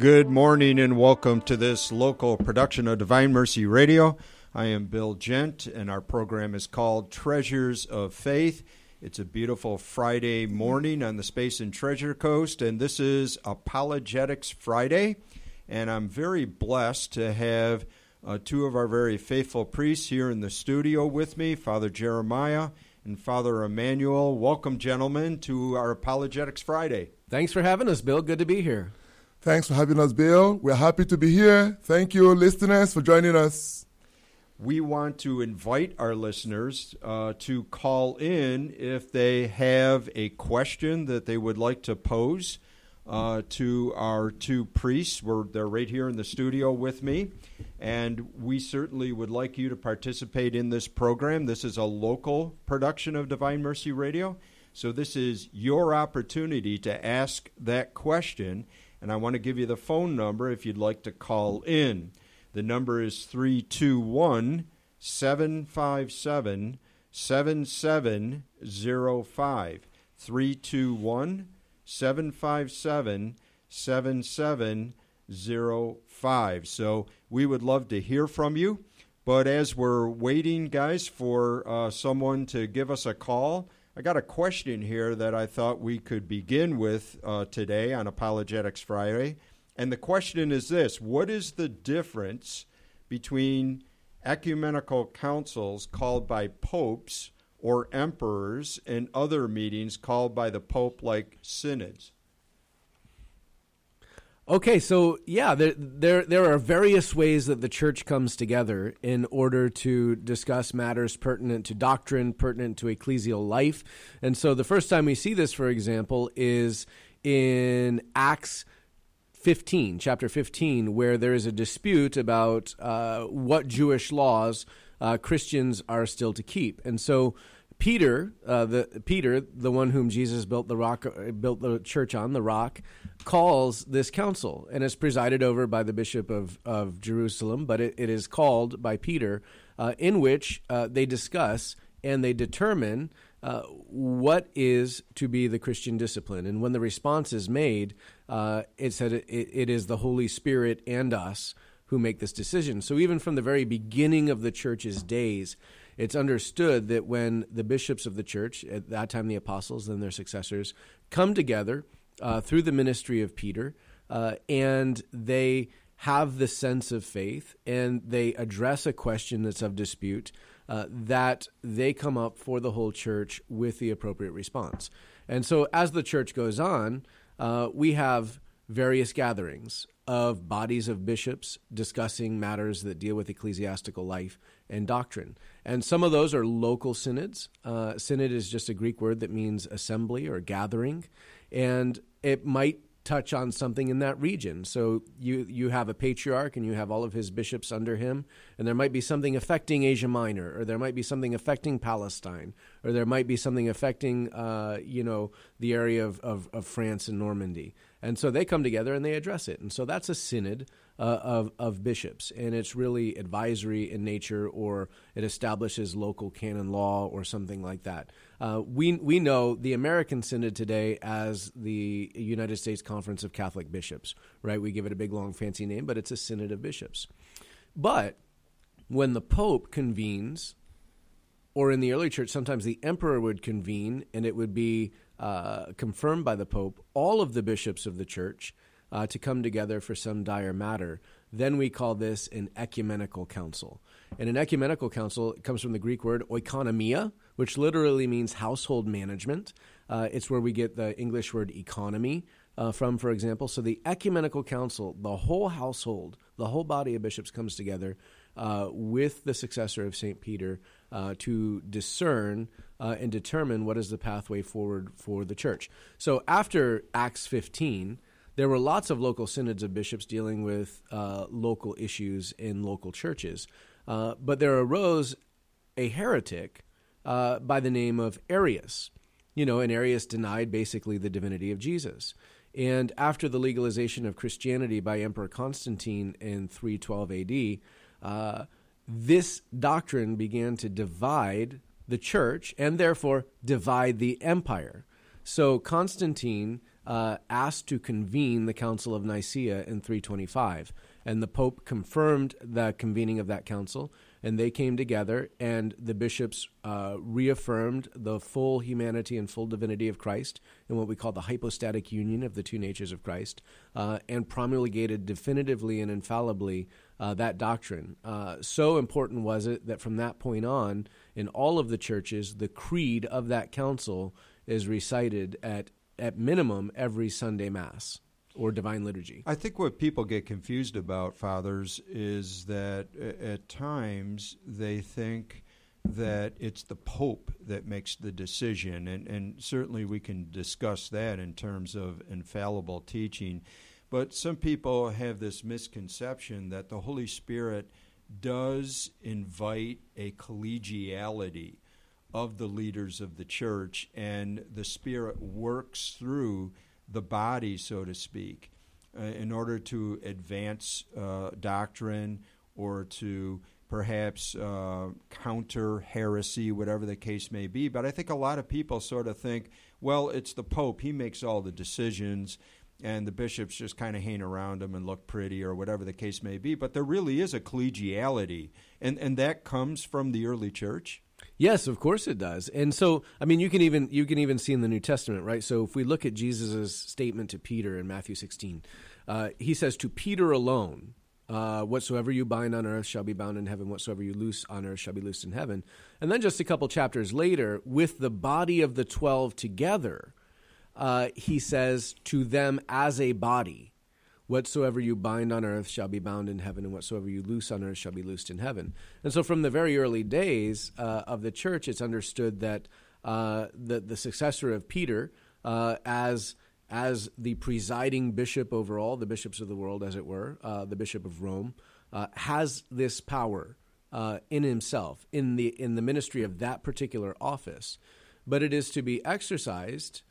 Good morning and welcome to this local production of Divine Mercy Radio. I am Bill Gent, and our program is called Treasures of Faith. It's a beautiful Friday morning on the Space and Treasure Coast, and this is Apologetics Friday. And I'm very blessed to have uh, two of our very faithful priests here in the studio with me, Father Jeremiah and Father Emmanuel. Welcome, gentlemen, to our Apologetics Friday. Thanks for having us, Bill. Good to be here. Thanks for having us, Bill. We're happy to be here. Thank you, listeners, for joining us. We want to invite our listeners uh, to call in if they have a question that they would like to pose uh, to our two priests. We're, they're right here in the studio with me. And we certainly would like you to participate in this program. This is a local production of Divine Mercy Radio. So, this is your opportunity to ask that question and I want to give you the phone number if you'd like to call in. The number is 321 757 7705. 321 757 7705. So we would love to hear from you. But as we're waiting, guys, for uh, someone to give us a call, I got a question here that I thought we could begin with uh, today on Apologetics Friday. And the question is this What is the difference between ecumenical councils called by popes or emperors and other meetings called by the pope, like synods? Okay, so yeah, there, there there are various ways that the church comes together in order to discuss matters pertinent to doctrine, pertinent to ecclesial life. And so the first time we see this, for example, is in Acts 15, chapter 15, where there is a dispute about uh, what Jewish laws uh, Christians are still to keep. And so Peter, uh, the Peter, the one whom Jesus built the rock, built the church on, the rock, calls this council, and is presided over by the bishop of, of Jerusalem. But it, it is called by Peter, uh, in which uh, they discuss and they determine uh, what is to be the Christian discipline. And when the response is made, uh, it said it, it is the Holy Spirit and us who make this decision. So even from the very beginning of the church's days it's understood that when the bishops of the church, at that time the apostles and their successors, come together uh, through the ministry of Peter, uh, and they have the sense of faith and they address a question that's of dispute, uh, that they come up for the whole church with the appropriate response. And so as the church goes on, uh, we have various gatherings of bodies of bishops discussing matters that deal with ecclesiastical life and doctrine. And some of those are local synods. Uh, synod is just a Greek word that means assembly or gathering. And it might touch on something in that region. So you you have a patriarch and you have all of his bishops under him, and there might be something affecting Asia Minor, or there might be something affecting Palestine, or there might be something affecting uh, you know the area of, of, of France and Normandy. And so they come together and they address it. And so that's a synod uh, of, of bishops. And it's really advisory in nature, or it establishes local canon law or something like that. Uh, we, we know the American synod today as the United States Conference of Catholic Bishops, right? We give it a big, long, fancy name, but it's a synod of bishops. But when the Pope convenes, or in the early church, sometimes the emperor would convene and it would be uh, confirmed by the Pope, all of the bishops of the church uh, to come together for some dire matter. Then we call this an ecumenical council. And an ecumenical council comes from the Greek word oikonomia, which literally means household management. Uh, it's where we get the English word economy uh, from, for example. So the ecumenical council, the whole household, the whole body of bishops comes together uh, with the successor of St. Peter uh, to discern uh, and determine what is the pathway forward for the church. So after Acts 15, there were lots of local synods of bishops dealing with uh, local issues in local churches. Uh, but there arose a heretic uh, by the name of Arius. You know, and Arius denied basically the divinity of Jesus. And after the legalization of Christianity by Emperor Constantine in 312 AD, uh, this doctrine began to divide the church and therefore divide the empire. So Constantine uh, asked to convene the Council of Nicaea in 325. And the Pope confirmed the convening of that council, and they came together, and the bishops uh, reaffirmed the full humanity and full divinity of Christ in what we call the hypostatic union of the two natures of Christ, uh, and promulgated definitively and infallibly uh, that doctrine. Uh, so important was it that from that point on, in all of the churches, the creed of that council is recited at, at minimum every Sunday Mass or divine liturgy. I think what people get confused about, fathers, is that uh, at times they think that it's the Pope that makes the decision, and, and certainly we can discuss that in terms of infallible teaching. But some people have this misconception that the Holy Spirit does invite a collegiality of the leaders of the church, and the Spirit works through the body, so to speak, uh, in order to advance uh, doctrine or to perhaps uh, counter heresy, whatever the case may be. But I think a lot of people sort of think, well, it's the Pope, he makes all the decisions. And the bishops just kind of hang around him and look pretty, or whatever the case may be. But there really is a collegiality, and and that comes from the early church. Yes, of course it does. And so, I mean, you can even you can even see in the New Testament, right? So, if we look at Jesus' statement to Peter in Matthew 16, uh, he says to Peter alone, uh, "Whatsoever you bind on earth shall be bound in heaven; whatsoever you loose on earth shall be loosed in heaven." And then, just a couple chapters later, with the body of the twelve together, uh, he says to them as a body. Whatsoever you bind on earth shall be bound in heaven, and whatsoever you loose on earth shall be loosed in heaven. And so, from the very early days uh, of the church, it's understood that uh, the, the successor of Peter, uh, as as the presiding bishop over all the bishops of the world, as it were, uh, the bishop of Rome, uh, has this power uh, in himself in the in the ministry of that particular office, but it is to be exercised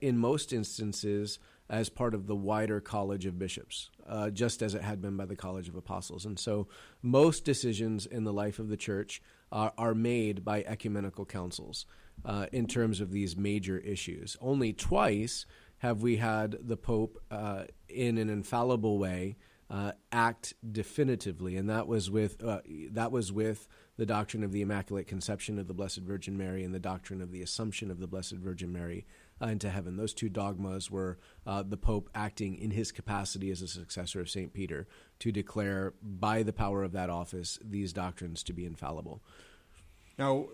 in most instances as part of the wider College of Bishops, uh, just as it had been by the College of Apostles. And so most decisions in the life of the church are, are made by ecumenical councils uh, in terms of these major issues. Only twice have we had the Pope, uh, in an infallible way, uh, act definitively, and that was with uh, that was with the doctrine of the Immaculate Conception of the Blessed Virgin Mary and the doctrine of the Assumption of the Blessed Virgin Mary uh, into heaven. Those two dogmas were uh, the Pope acting in his capacity as a successor of St. Peter to declare, by the power of that office, these doctrines to be infallible. Now,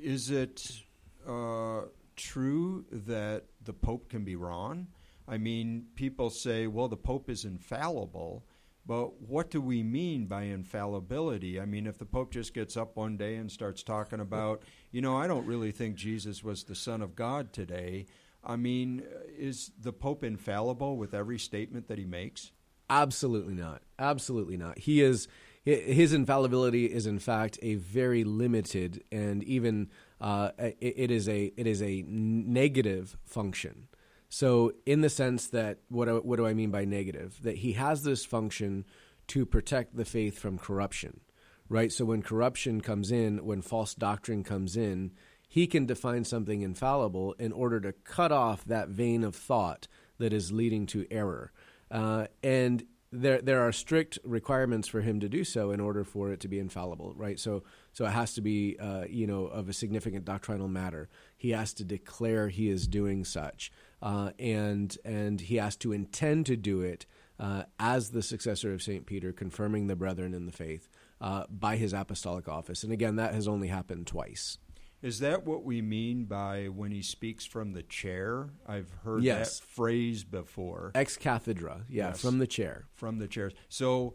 is it uh, true that the Pope can be wrong? I mean, people say, well, the Pope is infallible. But what do we mean by infallibility? I mean, if the Pope just gets up one day and starts talking about, you know, I don't really think Jesus was the Son of God today, I mean, is the Pope infallible with every statement that he makes? Absolutely not. Absolutely not. He is his infallibility is in fact a very limited and even uh, it, is a it is a negative function. So, in the sense that what what do I mean by negative? That he has this function to protect the faith from corruption, right? So when corruption comes in, when false doctrine comes in, he can define something infallible in order to cut off that vein of thought that is leading to error. Uh, and there there are strict requirements for him to do so in order for it to be infallible, right? So so it has to be uh, you know of a significant doctrinal matter. He has to declare he is doing such, uh, and and he has to intend to do it uh, as the successor of Saint Peter, confirming the brethren in the faith uh, by his apostolic office. And again, that has only happened twice. Is that what we mean by when he speaks from the chair? I've heard yes. that phrase before. Ex cathedra, yeah, yes. from the chair. From the chairs. So,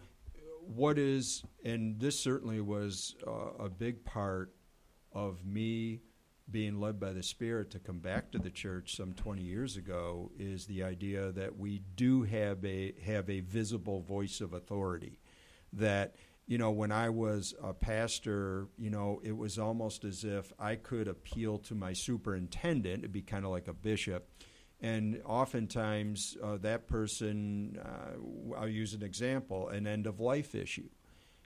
what is, and this certainly was uh, a big part of me being led by the Spirit to come back to the church some 20 years ago, is the idea that we do have a have a visible voice of authority. That you know, when I was a pastor, you know, it was almost as if I could appeal to my superintendent. It'd be kind of like a bishop. And oftentimes, uh, that person, uh, I'll use an example, an end of life issue.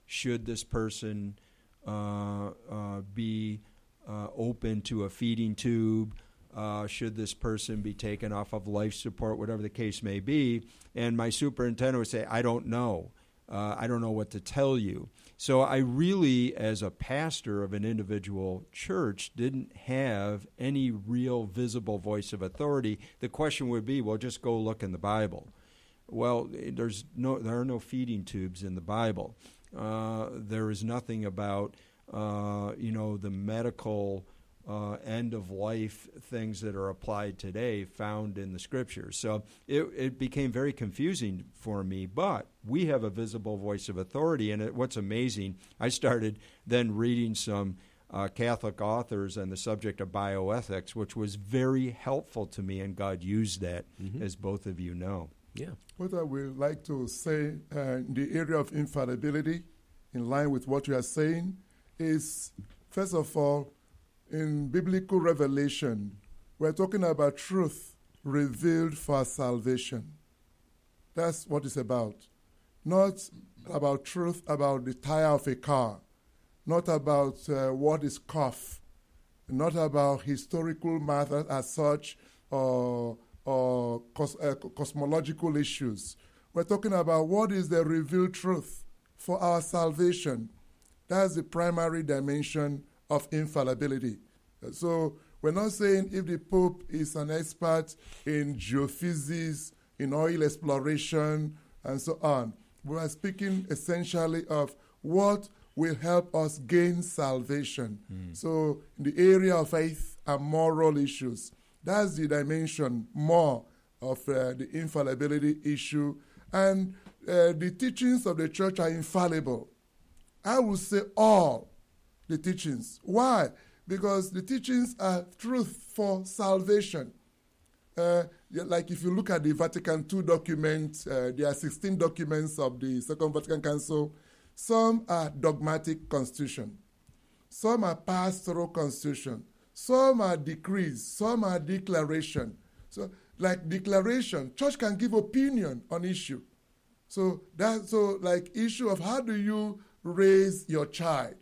Should this person uh, uh be uh, open to a feeding tube? Uh, should this person be taken off of life support, whatever the case may be? And my superintendent would say, I don't know. Uh, I don't know what to tell you. So I really, as a pastor of an individual church, didn't have any real visible voice of authority. The question would be, well, just go look in the Bible. Well, there's no, there are no feeding tubes in the Bible. Uh, there is nothing about, uh, you know, the medical uh, end of life things that are applied today found in the scriptures. So it, it became very confusing for me, but we have a visible voice of authority. And it, what's amazing, I started then reading some. Uh, Catholic authors on the subject of bioethics, which was very helpful to me, and God used that, mm-hmm. as both of you know. Yeah. What I would like to say uh, in the area of infallibility, in line with what you are saying, is first of all, in biblical revelation, we're talking about truth revealed for salvation. That's what it's about. Not about truth about the tire of a car, not about uh, what is cough, not about historical matters as such or, or cos- uh, cosmological issues. We're talking about what is the revealed truth for our salvation. That's the primary dimension of infallibility. So we're not saying if the Pope is an expert in geophysics, in oil exploration, and so on. We are speaking essentially of what will help us gain salvation. Mm. So, in the area of faith and moral issues, that's the dimension more of uh, the infallibility issue. And uh, the teachings of the church are infallible. I would say all the teachings. Why? Because the teachings are truth for salvation. Uh, like if you look at the Vatican II document, uh, there are 16 documents of the Second Vatican Council. Some are dogmatic constitution. Some are pastoral constitution. Some are decrees. Some are declaration. So, like declaration, church can give opinion on issue. So that so like issue of how do you raise your child,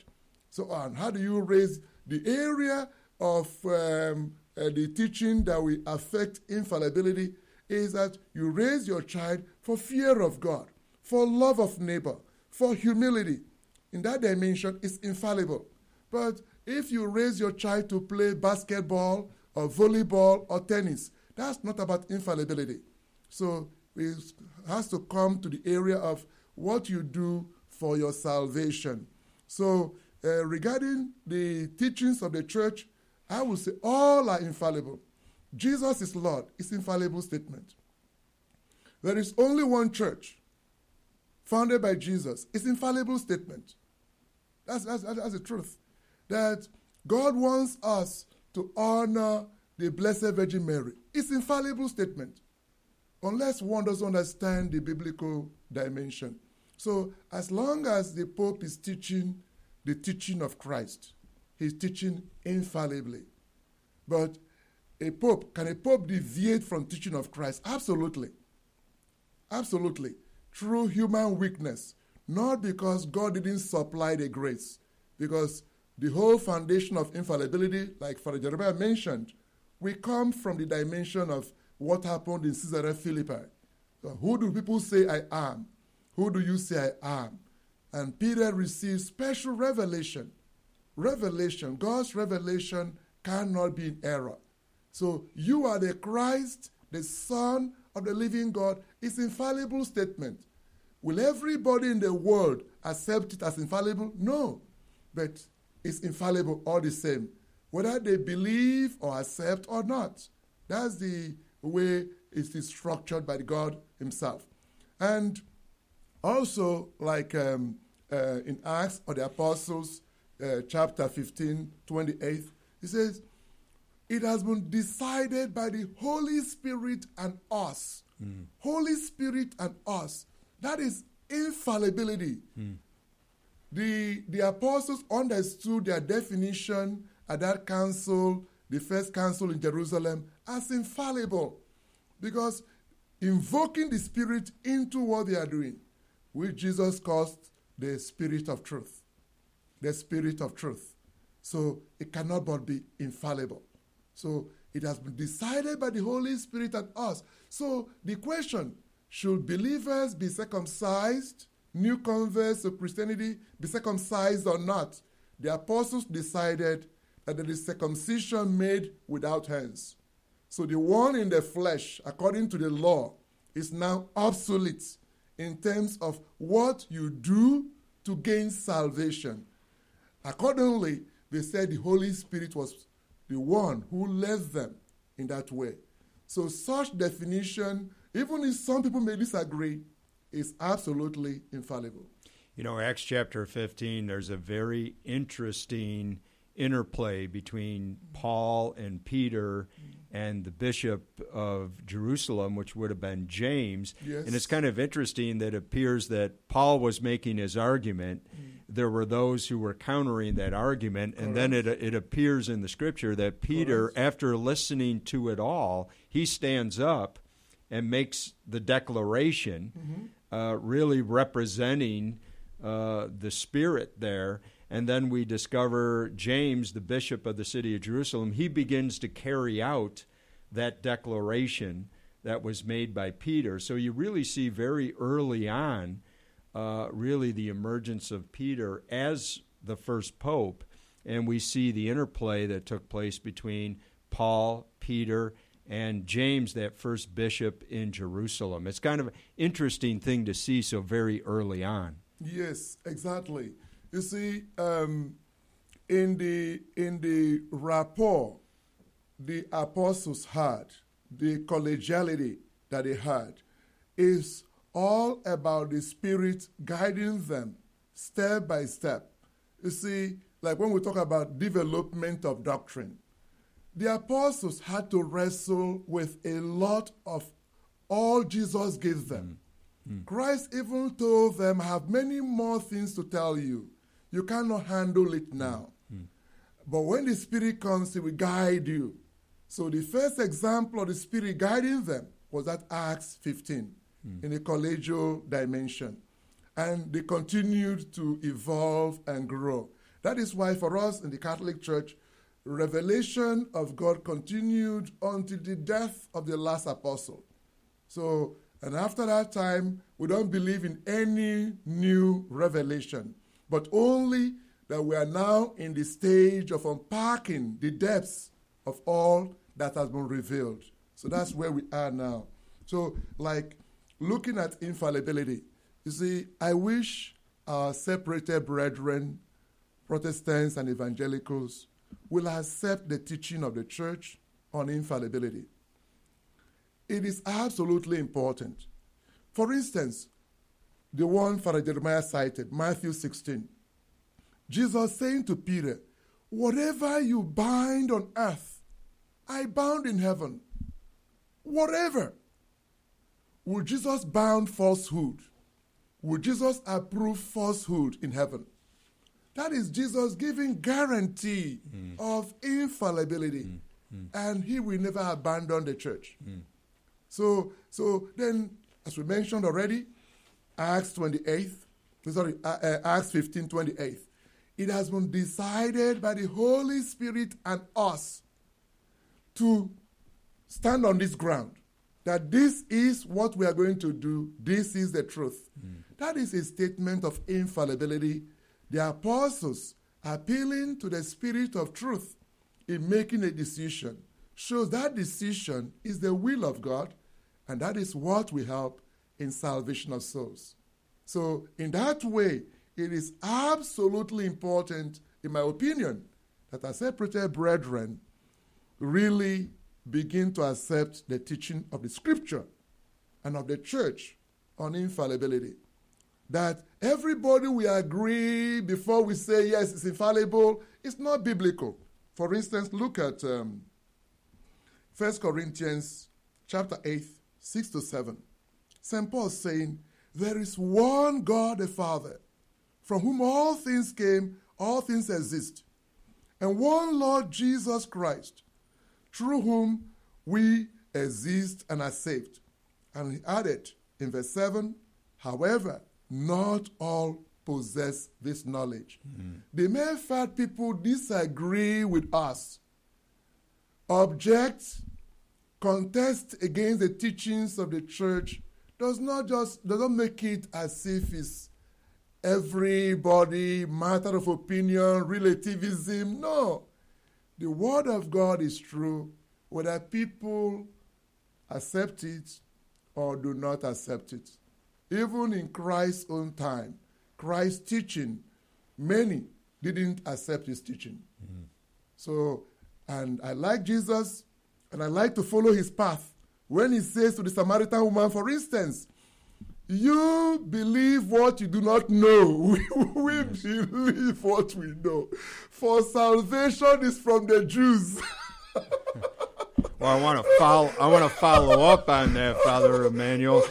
so on. How do you raise the area of um, uh, the teaching that will affect infallibility is that you raise your child for fear of God, for love of neighbor, for humility. In that dimension, it's infallible. But if you raise your child to play basketball or volleyball or tennis, that's not about infallibility. So it has to come to the area of what you do for your salvation. So uh, regarding the teachings of the church, I would say all are infallible. Jesus is Lord is infallible statement. There is only one church founded by Jesus. It's infallible statement. That's, that's, that's the truth. That God wants us to honor the Blessed Virgin Mary. It's infallible statement. Unless one doesn't understand the biblical dimension. So as long as the Pope is teaching the teaching of Christ. He's teaching infallibly. But a pope, can a pope deviate from teaching of Christ? Absolutely. Absolutely. Through human weakness. Not because God didn't supply the grace. Because the whole foundation of infallibility, like Father Jeremiah mentioned, we come from the dimension of what happened in Caesarea Philippi. So who do people say I am? Who do you say I am? And Peter received special revelation. Revelation, God's revelation cannot be in error. So you are the Christ, the Son of the living God. It's infallible statement. Will everybody in the world accept it as infallible? No. But it's infallible all the same, whether they believe or accept or not. That's the way it is structured by God Himself. And also, like um, uh, in Acts of the Apostles, uh, chapter 15, 28, he says, It has been decided by the Holy Spirit and us. Mm. Holy Spirit and us. That is infallibility. Mm. The, the apostles understood their definition at that council, the first council in Jerusalem, as infallible. Because invoking the Spirit into what they are doing, which Jesus calls the spirit of truth. The spirit of truth. So it cannot but be infallible. So It has been decided by the Holy Spirit and us. So the question should believers be circumcised, new converts to Christianity be circumcised or not? The apostles decided that there is circumcision made without hands. So the one in the flesh, according to the law, is now obsolete in terms of what you do to gain salvation. Accordingly, they said the Holy Spirit was the one who led them in that way. So, such definition, even if some people may disagree, is absolutely infallible. You know, Acts chapter 15, there's a very interesting interplay between Paul and Peter and the bishop of Jerusalem, which would have been James. Yes. And it's kind of interesting that it appears that Paul was making his argument. There were those who were countering that argument, and then it, it appears in the scripture that Peter, Correct. after listening to it all, he stands up and makes the declaration, uh, really representing uh, the spirit there. And then we discover James, the bishop of the city of Jerusalem, he begins to carry out that declaration that was made by Peter. So you really see very early on, uh, really the emergence of Peter as the first pope. And we see the interplay that took place between Paul, Peter, and James, that first bishop in Jerusalem. It's kind of an interesting thing to see so very early on. Yes, exactly. You see, um, in the in the rapport the apostles had, the collegiality that they had, is all about the Spirit guiding them step by step. You see, like when we talk about development of doctrine, the apostles had to wrestle with a lot of all Jesus gave them. Christ even told them, I have many more things to tell you. You cannot handle it now. But when the Spirit comes, He will guide you. So the first example of the Spirit guiding them was at Acts 15 in a collegial dimension. And they continued to evolve and grow. That is why for us in the Catholic Church, revelation of God continued until the death of the last apostle. So, and after that time, we don't believe in any new revelation, but only that we are now in the stage of unpacking the depths of all that has been revealed. So that's where we are now. So, like looking at infallibility, you see, I wish our separated brethren, Protestants and evangelicals, will accept the teaching of the church on infallibility. It is absolutely important. For instance, the one Father Jeremiah cited, Matthew 16. Jesus saying to Peter, Whatever you bind on earth, I bound in heaven. Whatever. Will Jesus bound falsehood? Will Jesus approve falsehood in heaven? That is Jesus giving guarantee hmm. of infallibility. Hmm. Hmm. And he will never abandon the church. So, so then, as we mentioned already, Acts 28, sorry, uh, uh, Acts 15, 28. It has been decided by the Holy Spirit and us to stand on this ground that this is what we are going to do, this is the truth. That is a statement of infallibility. The apostles appealing to the spirit of truth in making a decision shows that decision is the will of God, and that is what will help in salvation of souls. So, in that way, it is absolutely important, in my opinion, that our separated brethren really begin to accept the teaching of the scripture and of the church on infallibility. That everybody will agree before we say yes, it's infallible, it's not biblical. For instance, look at um, 1 Corinthians chapter 8, 6 to 7. St. Paul saying, There is one God the Father, from whom all things came, all things exist, and one Lord Jesus Christ, through whom we exist and are saved. And he added in verse 7 However, not all possess this knowledge. Hmm. The mere fact people disagree with us object, contest against the teachings of the church does not just does not make it as if it's everybody matter of opinion, relativism. No. The word of God is true, whether people accept it or do not accept it. Even in Christ's own time, Christ's teaching, many didn't accept his teaching. Mm. So, and I like Jesus and I like to follow his path. When he says to the Samaritan woman, for instance, you believe what you do not know. We, we believe what we know. For salvation is from the Jews. well, I want to follow. I want to follow up on that, Father Emmanuel.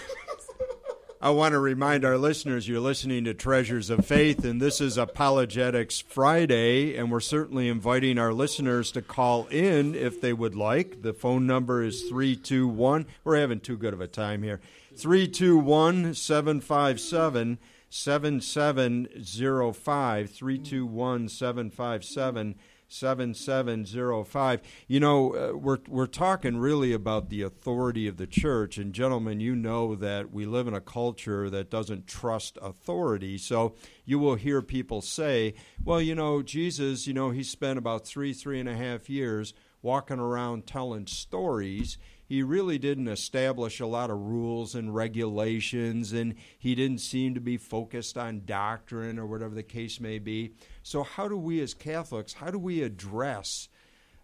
I want to remind our listeners you're listening to Treasures of Faith, and this is Apologetics Friday, and we're certainly inviting our listeners to call in if they would like. The phone number is 321. We're having too good of a time here. 321 757 7705. 321 757 7705. You know, uh, we're, we're talking really about the authority of the church. And, gentlemen, you know that we live in a culture that doesn't trust authority. So you will hear people say, well, you know, Jesus, you know, he spent about three, three and a half years walking around telling stories he really didn't establish a lot of rules and regulations, and he didn't seem to be focused on doctrine or whatever the case may be. So, how do we as Catholics, how do we address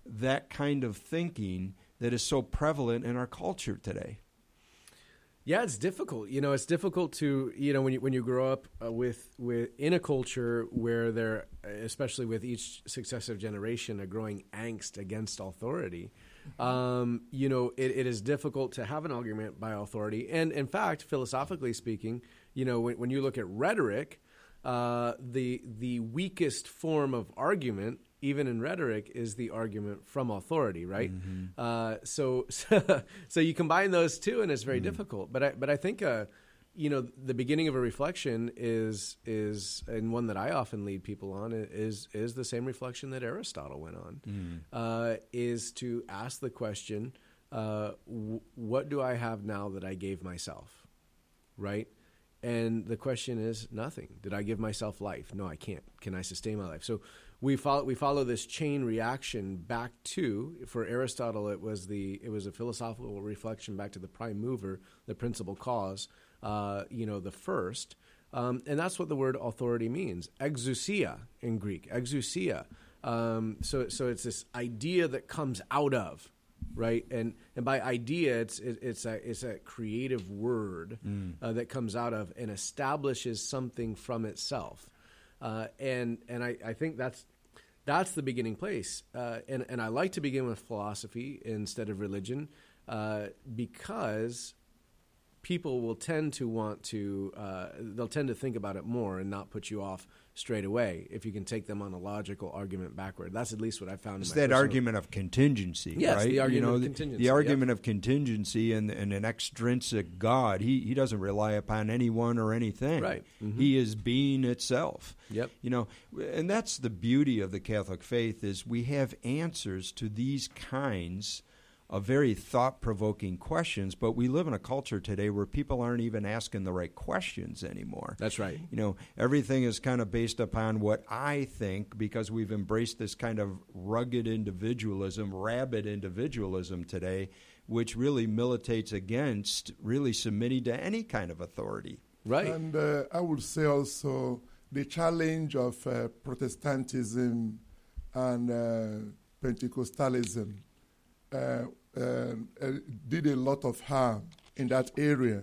that kind of thinking that is so prevalent in our culture today? Yeah, it's difficult. You know, it's difficult to you know when you when you grow up uh, with with in a culture where there, especially with each successive generation, a growing angst against authority um, you know, it, it is difficult to have an argument by authority. And in fact, philosophically speaking, you know, when, when you look at rhetoric, uh, the the weakest form of argument, even in rhetoric, is the argument from authority, right? Mm-hmm. Uh, so, so you combine those two, and it's very mm-hmm. difficult. But I, but I think. Uh, you know the beginning of a reflection is is and one that I often lead people on is is the same reflection that Aristotle went on mm. uh, is to ask the question uh, w- what do I have now that I gave myself right? And the question is nothing. Did I give myself life? No I can't. Can I sustain my life? So we follow we follow this chain reaction back to for Aristotle it was the it was a philosophical reflection back to the prime mover the principal cause uh, you know, the first. Um, and that's what the word authority means. Exousia in Greek, exousia. Um, so, so it's this idea that comes out of, right? And and by idea, it's it, it's a it's a creative word mm. uh, that comes out of and establishes something from itself. Uh, and and I, I think that's that's the beginning place. Uh, and and I like to begin with philosophy instead of religion uh, because people will tend to want to uh, they'll tend to think about it more and not put you off straight away if you can take them on a logical argument backward. That's at least what I found. It's that argument of contingency, yes, right? the argument you know, of contingency. The, argument yep. of contingency and, and, an extrinsic God. He he doesn't rely upon anyone or anything. Right. Mm-hmm. He is being itself. Yep. You know, and that's the beauty of the Catholic faith is we have answers to these kinds of very thought provoking questions, but we live in a culture today where people aren't even asking the right questions anymore. That's right. You know, everything is kind of based upon what I think because we've embraced this kind of rugged individualism, rabid individualism today, which really militates against really submitting to any kind of authority. Right. And uh, I would say also the challenge of uh, Protestantism and uh, Pentecostalism. Uh, did a lot of harm in that area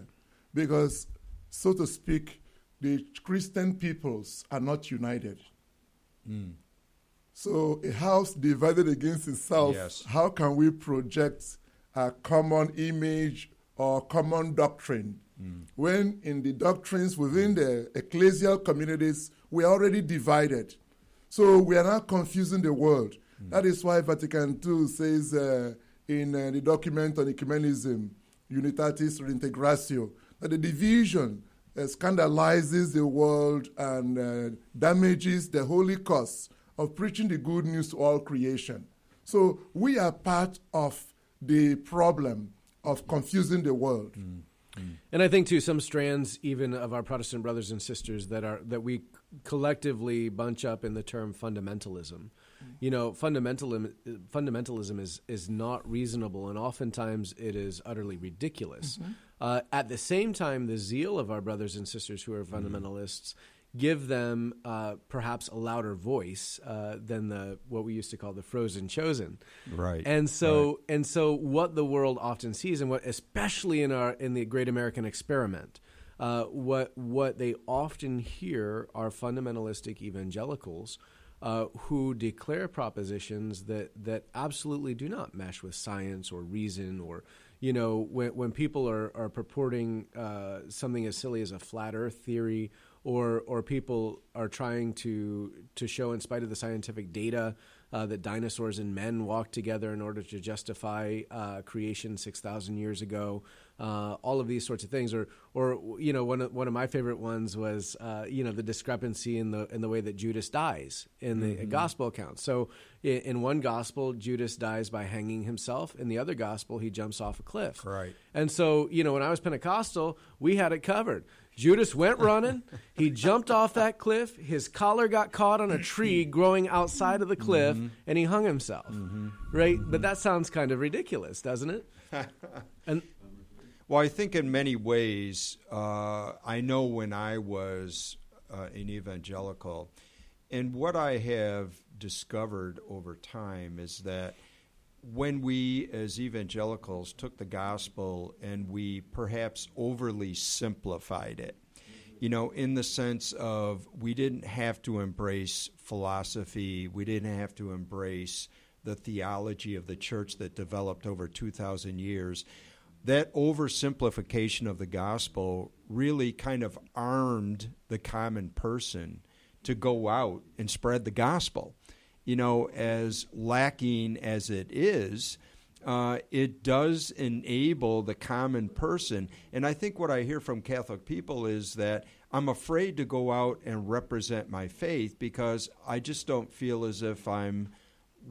because, so to speak, the Christian peoples are not united. Mm. So, a house divided against itself, yes. how can we project a common image or common doctrine mm. when in the doctrines within the ecclesial communities we are already divided? So, we are not confusing the world. Mm. That is why Vatican II says. Uh, in uh, the document on ecumenism, Unitatis Redintegratio, that the division uh, scandalizes the world and uh, damages the holy cause of preaching the good news to all creation. So we are part of the problem of confusing the world. Mm. And I think too, some strands even of our Protestant brothers and sisters that are that we collectively bunch up in the term fundamentalism. You know, fundamentalism fundamentalism is is not reasonable, and oftentimes it is utterly ridiculous. Mm-hmm. Uh, at the same time, the zeal of our brothers and sisters who are fundamentalists. Mm-hmm give them uh, perhaps a louder voice uh, than the what we used to call the frozen chosen. Right. And so right. and so what the world often sees, and what especially in our in the Great American Experiment, uh, what what they often hear are fundamentalistic evangelicals. Uh, who declare propositions that, that absolutely do not mesh with science or reason or you know when, when people are, are purporting uh, something as silly as a flat earth theory or or people are trying to to show, in spite of the scientific data, uh, that dinosaurs and men walked together in order to justify uh, creation six thousand years ago. Uh, all of these sorts of things, or or you know, one of, one of my favorite ones was uh, you know the discrepancy in the in the way that Judas dies in the mm-hmm. gospel account. So in, in, one gospel, Judas dies by hanging himself. In the other gospel, he jumps off a cliff. Right. And so you know, when I was Pentecostal, we had it covered. Judas went running. He jumped off that cliff. His collar got caught on a tree growing outside of the cliff, mm-hmm. and he hung himself. Mm-hmm. Right? But that sounds kind of ridiculous, doesn't it? and well, I think in many ways, uh, I know when I was uh, an evangelical, and what I have discovered over time is that when we as evangelicals took the gospel and we perhaps overly simplified it, you know, in the sense of we didn't have to embrace philosophy, we didn't have to embrace the theology of the church that developed over 2,000 years. That oversimplification of the gospel really kind of armed the common person to go out and spread the gospel you know, as lacking as it is, uh, it does enable the common person. And I think what I hear from Catholic people is that I'm afraid to go out and represent my faith because I just don't feel as if I'm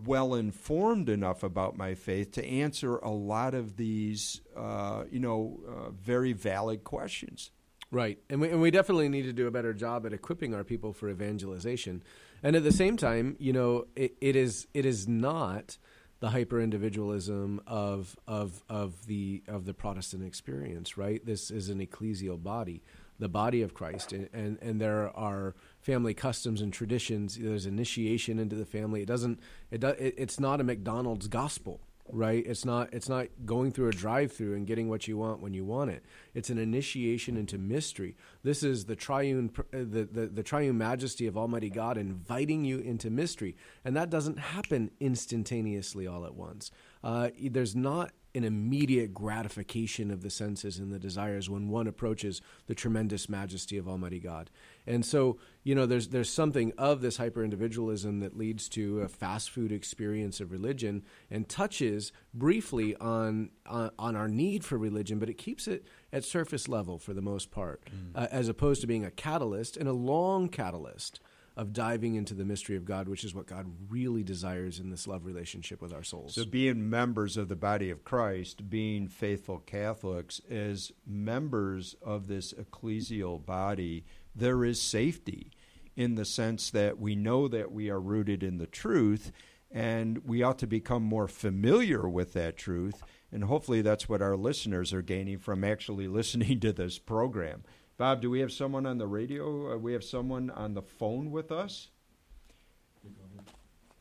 well informed enough about my faith to answer a lot of these, uh, you know, uh, very valid questions. Right, and we, and we definitely need to do a better job at equipping our people for evangelization. And at the same time, you know, it, it is it is not the hyper individualism of of of the of the Protestant experience, right? This is an ecclesial body, the body of Christ, and and, and there are family customs and traditions. There's initiation into the family. It doesn't. It, do, it it's not a McDonald's gospel, right? It's not it's not going through a drive-through and getting what you want when you want it. It's an initiation into mystery. This is the triune uh, the, the, the triune majesty of Almighty God inviting you into mystery, and that doesn't happen instantaneously all at once. Uh, there's not an immediate gratification of the senses and the desires when one approaches the tremendous majesty of Almighty God. And so, you know, there's there's something of this hyper individualism that leads to a fast food experience of religion and touches briefly on, on, on our need for religion, but it keeps it at surface level for the most part, mm. uh, as opposed to being a catalyst and a long catalyst of diving into the mystery of God, which is what God really desires in this love relationship with our souls. So, being members of the body of Christ, being faithful Catholics, as members of this ecclesial body, there is safety in the sense that we know that we are rooted in the truth and we ought to become more familiar with that truth. And hopefully, that's what our listeners are gaining from actually listening to this program. Bob, do we have someone on the radio? Uh, we have someone on the phone with us?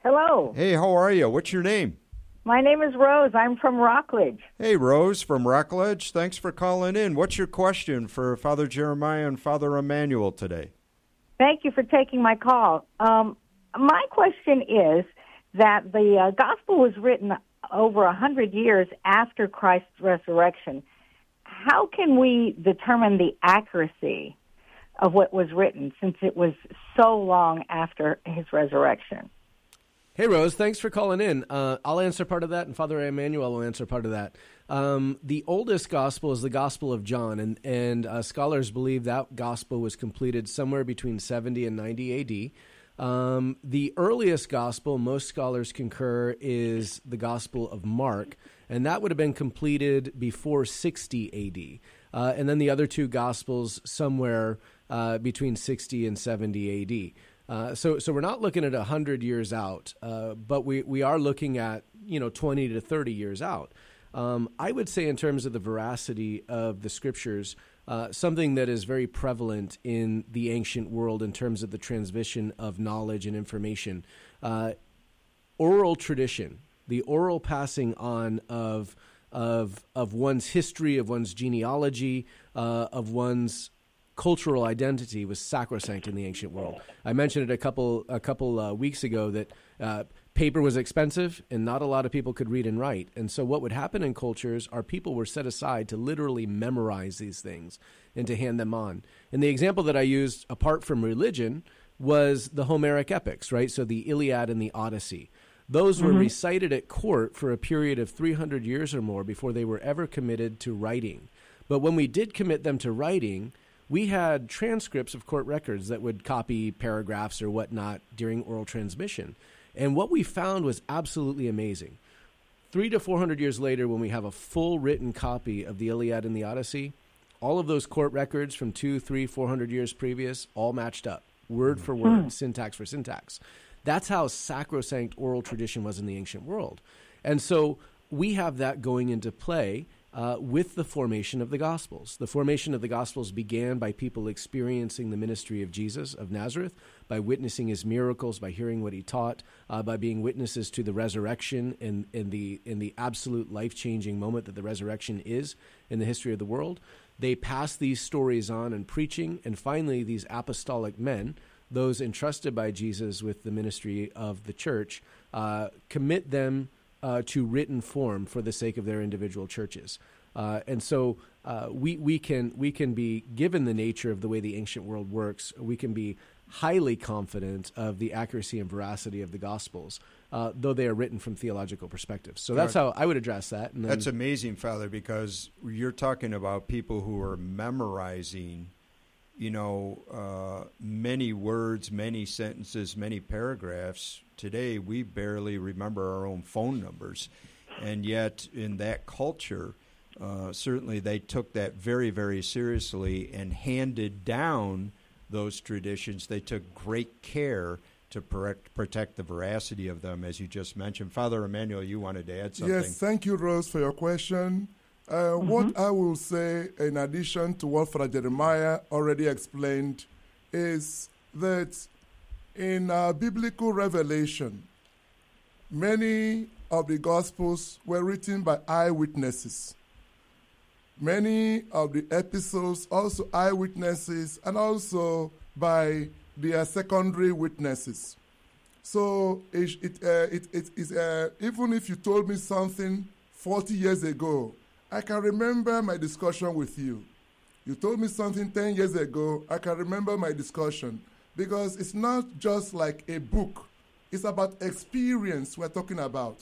Hello. Hey, how are you? What's your name? My name is Rose. I'm from Rockledge. Hey, Rose from Rockledge. Thanks for calling in. What's your question for Father Jeremiah and Father Emmanuel today? Thank you for taking my call. Um, my question is that the uh, gospel was written over a hundred years after Christ's resurrection how can we determine the accuracy of what was written since it was so long after his resurrection? Hey, Rose, thanks for calling in. Uh, I'll answer part of that, and Father Emmanuel will answer part of that. Um, the oldest gospel is the Gospel of John, and, and uh, scholars believe that gospel was completed somewhere between 70 and 90 AD. Um, the earliest gospel, most scholars concur, is the Gospel of Mark, and that would have been completed before 60 AD. Uh, and then the other two gospels somewhere uh, between 60 and 70 AD. Uh, so, so we're not looking at 100 years out, uh, but we, we are looking at, you know, 20 to 30 years out. Um, I would say, in terms of the veracity of the scriptures, uh, something that is very prevalent in the ancient world in terms of the transmission of knowledge and information. Uh, oral tradition, the oral passing on of of of one's history, of one's genealogy, uh, of one's cultural identity was sacrosanct in the ancient world. I mentioned it a couple a couple uh, weeks ago that uh, paper was expensive and not a lot of people could read and write. And so what would happen in cultures are people were set aside to literally memorize these things and to hand them on. And the example that I used apart from religion was the Homeric epics, right? So the Iliad and the Odyssey. Those were mm-hmm. recited at court for a period of 300 years or more before they were ever committed to writing. But when we did commit them to writing, we had transcripts of court records that would copy paragraphs or whatnot during oral transmission. And what we found was absolutely amazing. Three to 400 years later, when we have a full written copy of the Iliad and the Odyssey, all of those court records from two, three, 400 years previous all matched up, word for word, mm. syntax for syntax. That's how sacrosanct oral tradition was in the ancient world. And so we have that going into play uh, with the formation of the Gospels. The formation of the Gospels began by people experiencing the ministry of Jesus of Nazareth, by witnessing his miracles, by hearing what he taught, uh, by being witnesses to the resurrection and, in the, in the absolute life changing moment that the resurrection is in the history of the world. They pass these stories on in preaching, and finally, these apostolic men, those entrusted by Jesus with the ministry of the church, uh, commit them uh, to written form for the sake of their individual churches. Uh, and so uh, we, we, can, we can be, given the nature of the way the ancient world works, we can be highly confident of the accuracy and veracity of the Gospels, uh, though they are written from theological perspectives. So that's how I would address that. Then, that's amazing, Father, because you're talking about people who are memorizing – you know, uh, many words, many sentences, many paragraphs. Today, we barely remember our own phone numbers. And yet, in that culture, uh, certainly they took that very, very seriously and handed down those traditions. They took great care to protect the veracity of them, as you just mentioned. Father Emmanuel, you wanted to add something. Yes, thank you, Rose, for your question. Uh, mm-hmm. What I will say, in addition to what Father Jeremiah already explained, is that in our biblical revelation, many of the Gospels were written by eyewitnesses. Many of the epistles also eyewitnesses and also by their secondary witnesses. So it, it, uh, it, it is, uh, even if you told me something 40 years ago, I can remember my discussion with you. You told me something 10 years ago. I can remember my discussion because it's not just like a book, it's about experience we're talking about.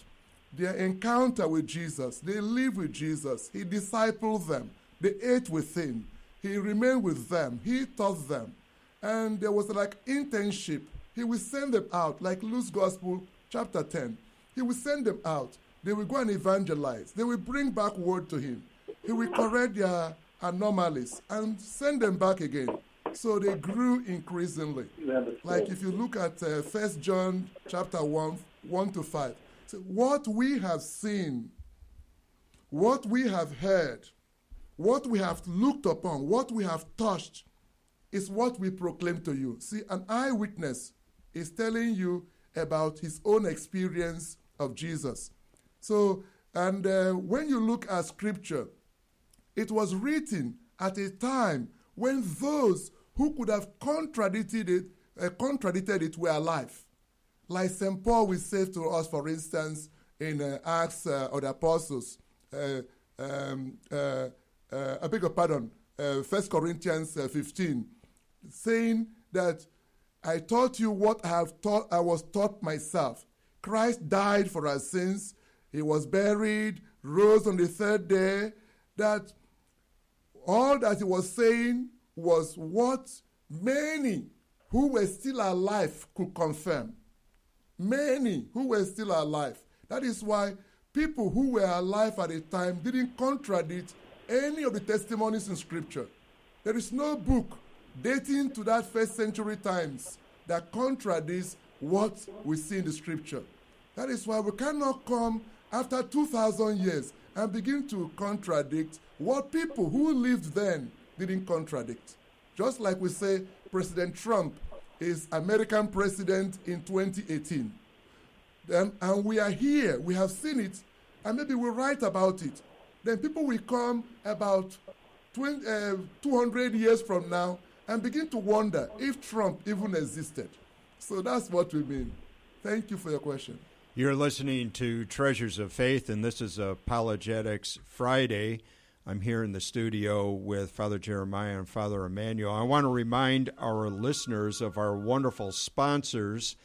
Their encounter with Jesus, they live with Jesus, He discipled them, they ate with Him, He remained with them, He taught them. And there was like internship. He will send them out, like Luke's Gospel, chapter 10. He will send them out. They will go and evangelize. They will bring back word to him. He will correct their anomalies and send them back again. So they grew increasingly. Like if you look at uh, First uh, John chapter 1, 1 to 5. So what we have seen, what we have heard, what we have looked upon, what we have touched, is what we proclaim to you. See, an eyewitness is telling you about his own experience of Jesus. So, and uh, when you look at scripture, it was written at a time when those who could have contradicted it, uh, contradicted it were alive. Like St. Paul will say to us, for instance, in uh, Acts uh, of the Apostles, uh, um, uh, I beg your pardon, uh, 1 Corinthians 15, saying that I taught you what I have taught, I was taught myself. Christ died for our sins he was buried, rose on the third day, that all that he was saying was what many who were still alive could confirm. Many who were still alive. That is why people who were alive at the time didn't contradict any of the testimonies in Scripture. There is no book dating to that first century times that contradicts what we see in the Scripture. That is why we cannot come after 2,000 years and begin to contradict what people who lived then didn't contradict. Just like we say President Trump is American president in 2018. Then, and we are here, we have seen it, and maybe we write about it. Then people will come about 20, uh, 200 years from now and begin to wonder if Trump even existed. So that's what we mean. Thank you for your question. You're listening to Treasures of Faith, and this is Apologetics Friday. I'm here in the studio with Father Jeremiah and Father Emmanuel. I want to remind our listeners of our wonderful sponsors.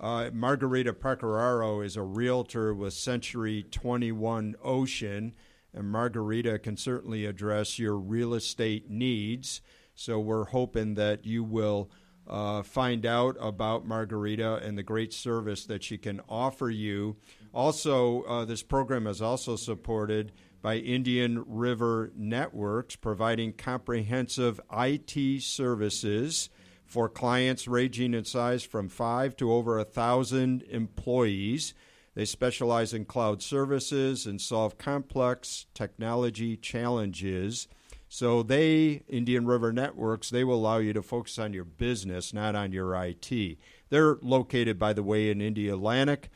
Uh, Margarita Pecoraro is a realtor with Century 21 Ocean, and Margarita can certainly address your real estate needs. So we're hoping that you will uh, find out about Margarita and the great service that she can offer you. Also, uh, this program is also supported by Indian River Networks, providing comprehensive IT services for clients ranging in size from five to over a thousand employees. They specialize in cloud services and solve complex technology challenges. So they, Indian River Networks, they will allow you to focus on your business, not on your IT. They're located, by the way, in Indialantic.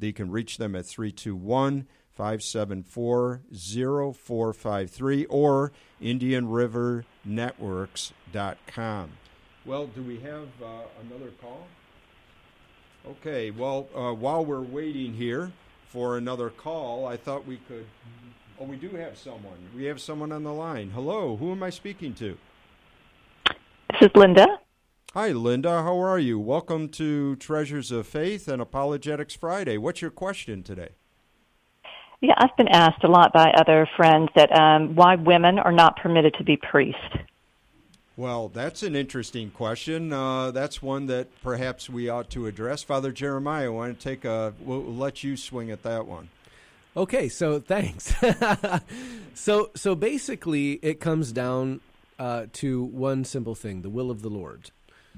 You can reach them at 321 574 0453 or IndianRiverNetworks.com. Well, do we have uh, another call? Okay, well, uh, while we're waiting here for another call, I thought we could. Oh, we do have someone. We have someone on the line. Hello, who am I speaking to? This is Linda. Hi, Linda. How are you? Welcome to Treasures of Faith and Apologetics Friday. What's your question today? Yeah, I've been asked a lot by other friends that um, why women are not permitted to be priests. Well, that's an interesting question. Uh, that's one that perhaps we ought to address. Father Jeremiah, I want to take a. We'll let you swing at that one. Okay, so thanks. so so basically, it comes down uh, to one simple thing: the will of the Lord.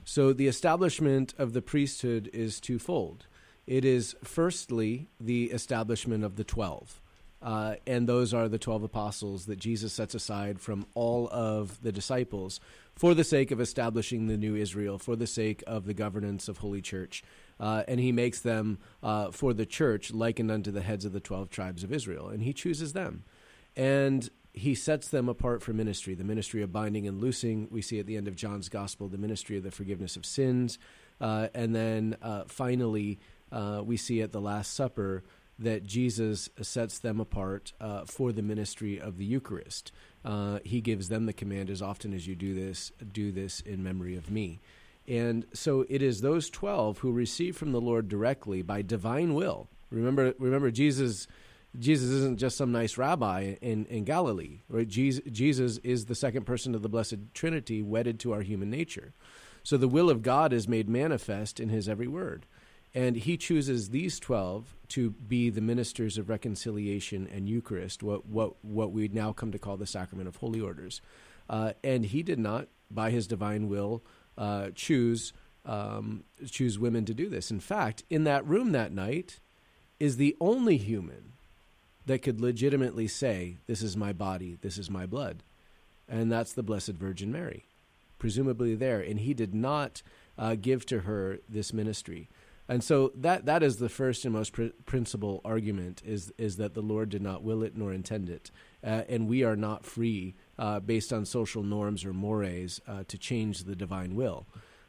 So the establishment of the priesthood is twofold. It is firstly the establishment of the 12. Uh, and those are the 12 apostles that Jesus sets aside from all of the disciples for the sake of establishing the new Israel, for the sake of the governance of Holy Church. Uh, and he makes them uh, for the church likened unto the heads of the 12 tribes of Israel. And he chooses them. And he sets them apart for ministry the ministry of binding and loosing. We see at the end of John's gospel the ministry of the forgiveness of sins. Uh, and then uh, finally, uh, we see at the Last Supper that Jesus sets them apart uh, for the ministry of the Eucharist. He gives them the command, as often as you do this, do this in memory of me. And so it is those 12 who receive from the Lord directly by divine will. Remember, remember Jesus. Jesus isn't just some nice rabbi in, in Galilee, right? Jesus, Jesus is the second person of the Blessed Trinity, wedded to our human nature. So the will of God is made manifest in his every word. And he chooses these 12 to be the ministers of reconciliation and Eucharist, what, what, what we now come to call the sacrament of holy orders. Uh, and he did not, by his divine will, uh, choose, um, choose women to do this. In fact, in that room that night is the only human that could legitimately say, This is my body, this is my blood. And that's the Blessed Virgin Mary, presumably there. And he did not uh, give to her this ministry. And so that that is the first and most pr- principal argument is is that the Lord did not will it nor intend it, uh, and we are not free uh, based on social norms or mores uh, to change the divine will.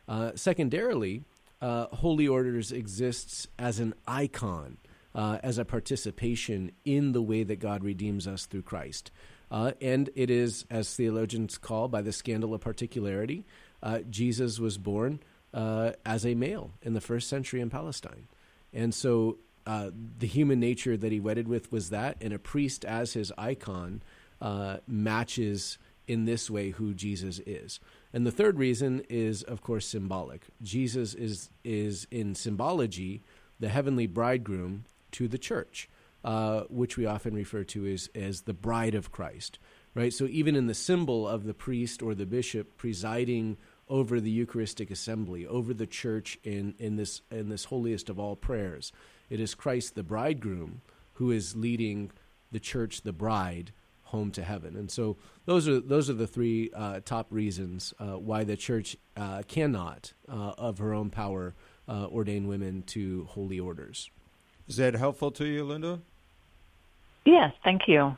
Uh, secondarily, uh, holy orders exists as an icon, uh, as a participation in the way that God redeems us through Christ, and it is as theologians call by the scandal of particularity. Jesus was born as a male in the first century in Palestine. And so uh, the human nature that he wedded with was that, and a priest as his icon uh, matches in this way who Jesus is. And the third reason is, of course, symbolic. Jesus is is in symbology the heavenly bridegroom to the church, uh, which we often refer to as as the bride of Christ. Right. So even in the symbol of the priest or the bishop presiding over the Eucharistic assembly, over the church in, in this in this holiest of all prayers, it is Christ the bridegroom who is leading the church, the bride, home to heaven. And so those are those are the three uh, top reasons uh, why the church uh, cannot, uh, of her own power, uh, ordain women to holy orders. Is that helpful to you, Linda? Yes, thank you.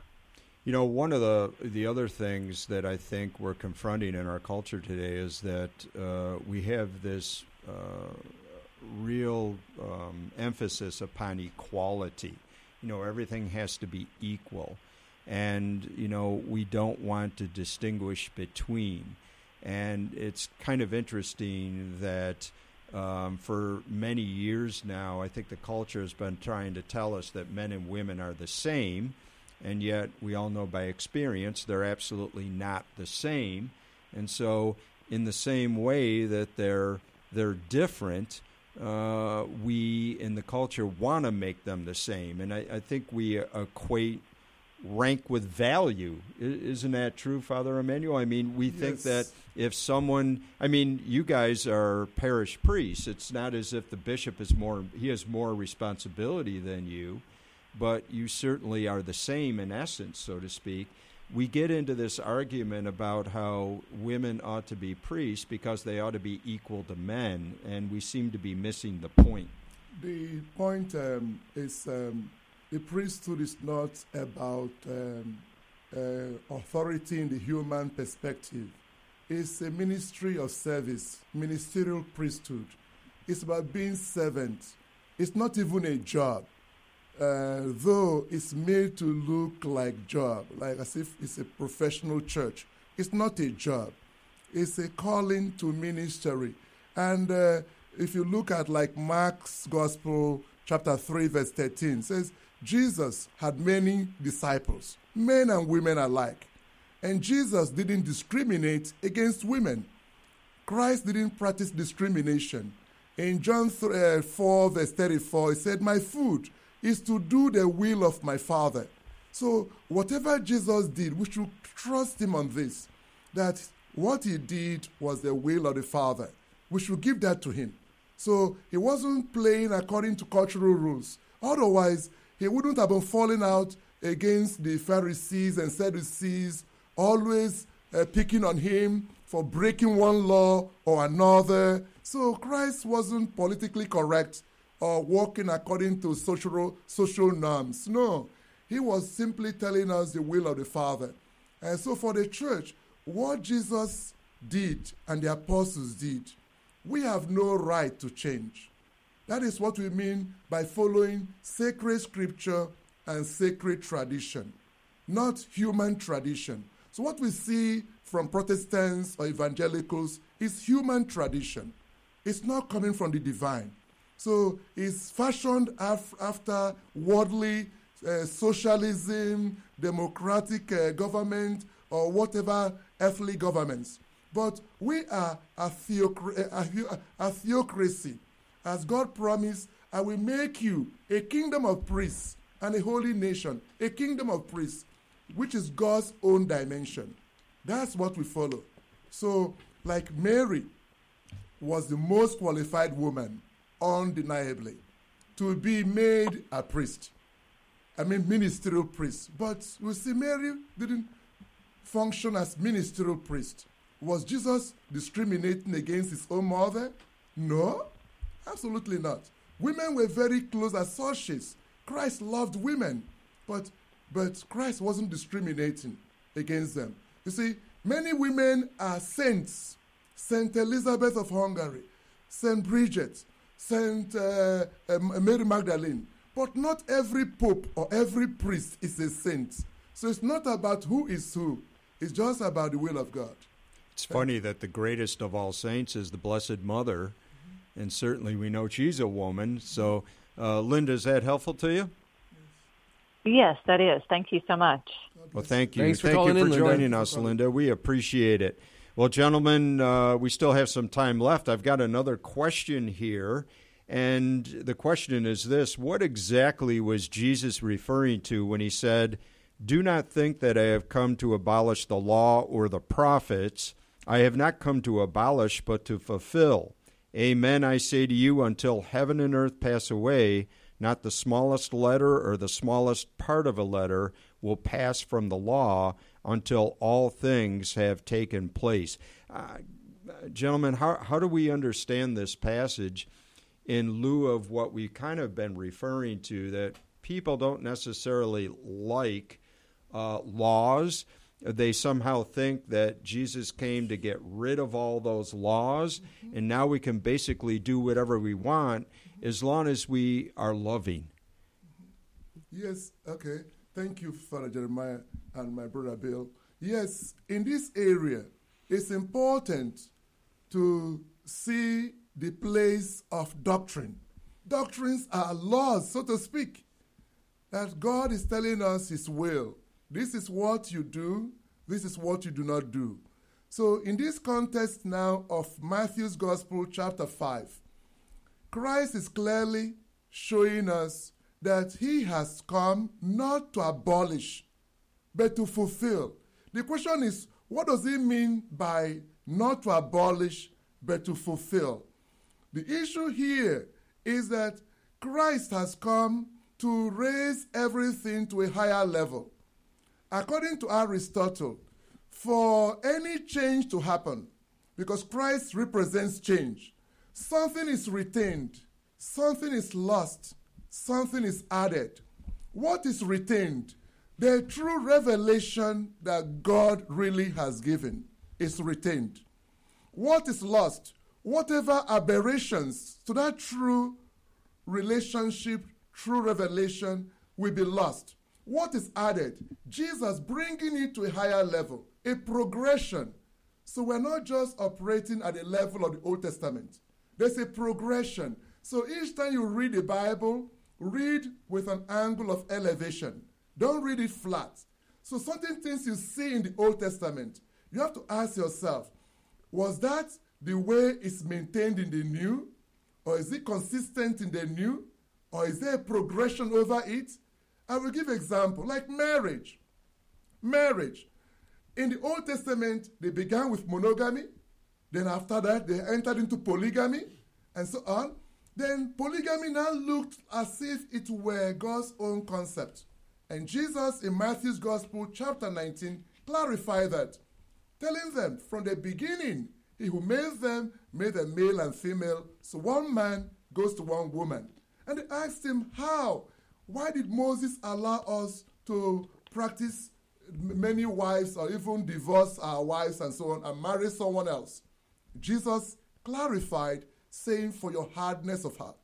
You know, one of the the other things that I think we're confronting in our culture today is that uh, we have this real um, emphasis upon equality. You know, everything has to be equal and you know we don't want to distinguish between. And it's kind of interesting that um, for many years now, I think the culture has been trying to tell us that men and women are the same, and yet we all know by experience they're absolutely not the same. And so, in the same way that they're they're different, uh, we in the culture want to make them the same, and I, I think we equate rank with value. Isn't that true, Father Emmanuel? I mean, we yes. think that if someone, I mean, you guys are parish priests. It's not as if the bishop is more, he has more responsibility than you, but you certainly are the same in essence, so to speak. We get into this argument about how women ought to be priests because they ought to be equal to men, and we seem to be missing the point. The point um, is um, the priesthood is not about um, uh, authority in the human perspective. It's a ministry of service, ministerial priesthood. It's about being servant. It's not even a job, uh, though it's made to look like job, like as if it's a professional church. It's not a job. It's a calling to ministry. And uh, if you look at like Mark's Gospel, chapter 3, verse 13, says, Jesus had many disciples, men and women alike. And Jesus didn't discriminate against women. Christ didn't practice discrimination. In John 3, uh, 4, verse 34, he said, My food is to do the will of my Father. So, whatever Jesus did, we should trust him on this that what he did was the will of the Father. We should give that to him. So, he wasn't playing according to cultural rules. Otherwise, he wouldn't have been falling out against the Pharisees and Sadducees, always uh, picking on him for breaking one law or another. So Christ wasn't politically correct or walking according to social, social norms. No, he was simply telling us the will of the Father. And so for the church, what Jesus did and the apostles did, we have no right to change. That is what we mean by following sacred scripture and sacred tradition, not human tradition. So, what we see from Protestants or evangelicals is human tradition. It's not coming from the divine. So, it's fashioned af- after worldly uh, socialism, democratic uh, government, or whatever earthly governments. But we are a, theocr- a, a theocracy as God promised, I will make you a kingdom of priests and a holy nation, a kingdom of priests, which is God's own dimension. That's what we follow. So, like Mary was the most qualified woman, undeniably, to be made a priest. I mean, ministerial priest. But we see Mary didn't function as ministerial priest. Was Jesus discriminating against his own mother? No. Absolutely not. Women were very close associates. Christ loved women, but, but Christ wasn't discriminating against them. You see, many women are saints. Saint Elizabeth of Hungary, Saint Bridget, Saint uh, um, Mary Magdalene. But not every pope or every priest is a saint. So it's not about who is who. It's just about the will of God. It's funny that the greatest of all saints is the Blessed Mother, and certainly we know she's a woman. So, uh, Linda, is that helpful to you? Yes, that is. Thank you so much. Well, thank you. Thanks for thank calling you for in, Linda. joining us, Linda. We appreciate it. Well, gentlemen, uh, we still have some time left. I've got another question here. And the question is this What exactly was Jesus referring to when he said, Do not think that I have come to abolish the law or the prophets? I have not come to abolish, but to fulfill. Amen, I say to you, until heaven and earth pass away, not the smallest letter or the smallest part of a letter will pass from the law until all things have taken place. Uh, gentlemen, how, how do we understand this passage in lieu of what we've kind of been referring to that people don't necessarily like uh, laws? They somehow think that Jesus came to get rid of all those laws, mm-hmm. and now we can basically do whatever we want as long as we are loving. Yes, okay. Thank you, Father Jeremiah and my brother Bill. Yes, in this area, it's important to see the place of doctrine. Doctrines are laws, so to speak, that God is telling us His will. This is what you do, this is what you do not do. So, in this context now of Matthew's Gospel, chapter 5, Christ is clearly showing us that he has come not to abolish, but to fulfill. The question is, what does he mean by not to abolish, but to fulfill? The issue here is that Christ has come to raise everything to a higher level. According to Aristotle, for any change to happen, because Christ represents change, something is retained, something is lost, something is added. What is retained? The true revelation that God really has given is retained. What is lost? Whatever aberrations to that true relationship, true revelation will be lost. What is added? Jesus bringing it to a higher level, a progression. So we're not just operating at the level of the Old Testament. There's a progression. So each time you read the Bible, read with an angle of elevation. Don't read it flat. So, certain things you see in the Old Testament, you have to ask yourself was that the way it's maintained in the New? Or is it consistent in the New? Or is there a progression over it? I will give example like marriage. Marriage. In the Old Testament, they began with monogamy. Then after that, they entered into polygamy and so on. Then polygamy now looked as if it were God's own concept. And Jesus in Matthew's Gospel, chapter 19, clarified that, telling them from the beginning, he who made them made them male and female, so one man goes to one woman. And they asked him, How? Why did Moses allow us to practice many wives or even divorce our wives and so on and marry someone else? Jesus clarified saying, For your hardness of heart.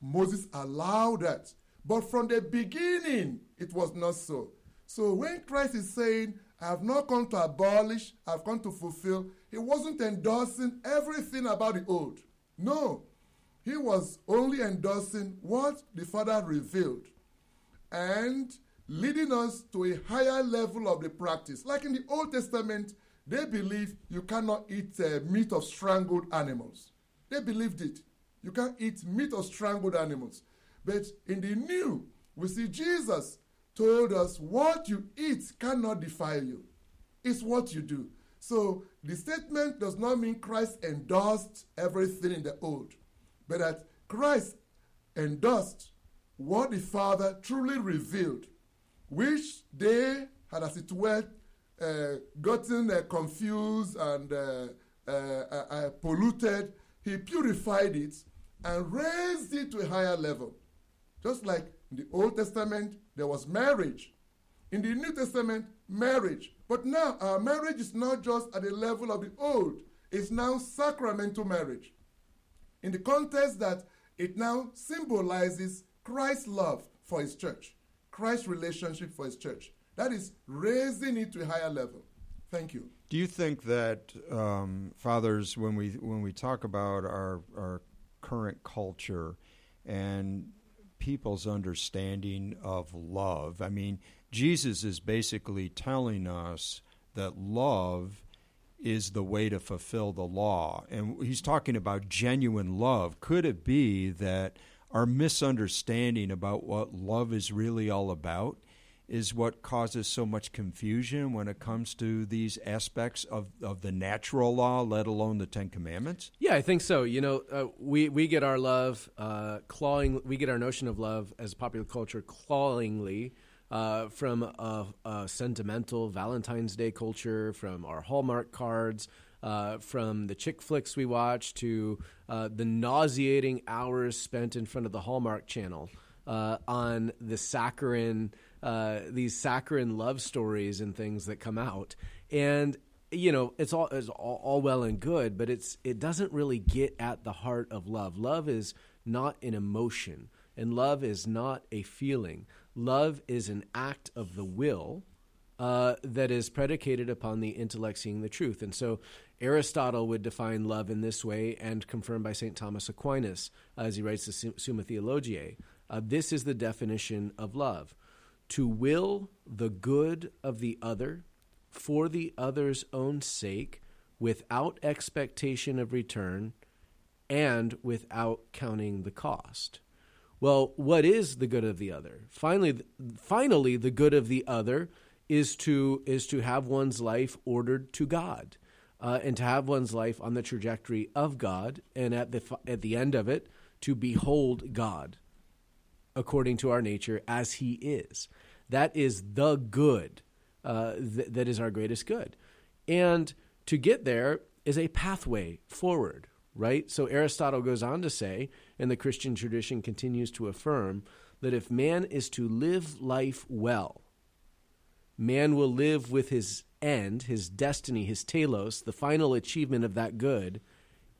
Moses allowed that. But from the beginning, it was not so. So when Christ is saying, I have not come to abolish, I've come to fulfill, he wasn't endorsing everything about the old. No. He was only endorsing what the Father revealed and leading us to a higher level of the practice. Like in the Old Testament, they believe you cannot eat uh, meat of strangled animals. They believed it. You can't eat meat of strangled animals. But in the new, we see Jesus told us what you eat cannot defile you. It's what you do. So the statement does not mean Christ endorsed everything in the old, but that Christ endorsed what the Father truly revealed, which they had, as it were, uh, gotten uh, confused and uh, uh, uh, uh polluted he purified it and raised it to a higher level. Just like in the Old Testament, there was marriage. In the New Testament, marriage. But now our marriage is not just at the level of the old, it's now sacramental marriage. In the context that it now symbolizes Christ's love for his church, Christ's relationship for his church. That is raising it to a higher level. Thank you. Do you think that um, fathers, when we when we talk about our our current culture and people's understanding of love, I mean, Jesus is basically telling us that love is the way to fulfill the law. And he's talking about genuine love. Could it be that our misunderstanding about what love is really all about is what causes so much confusion when it comes to these aspects of, of the natural law, let alone the Ten Commandments? Yeah, I think so. You know, uh, we we get our love uh, clawing. We get our notion of love as popular culture clawingly uh, from a, a, sentimental Valentine's Day culture, from our Hallmark cards, uh, from the chick flicks we watch to uh, the nauseating hours spent in front of the Hallmark Channel uh, on the saccharine, uh, these saccharine love stories and things that come out, and you know it's all it's all, all well and good, but it's it doesn't really get at the heart of love. Love is not an emotion, and love is not a feeling. Love is an act of the will uh, that is predicated upon the intellect seeing the truth. And so Aristotle would define love in this way, and confirmed by St. Thomas Aquinas as he writes the Summa Theologiae. Uh, this is the definition of love to will the good of the other for the other's own sake without expectation of return and without counting the cost. Well, what is the good of the other? Finally, finally, the good of the other is to is to have one's life ordered to God, uh, and to have one's life on the trajectory of God, and at the at the end of it, to behold God, according to our nature as He is. That is the good. Uh, th- that is our greatest good, and to get there is a pathway forward right? So Aristotle goes on to say, and the Christian tradition continues to affirm, that if man is to live life well, man will live with his end, his destiny, his telos, the final achievement of that good,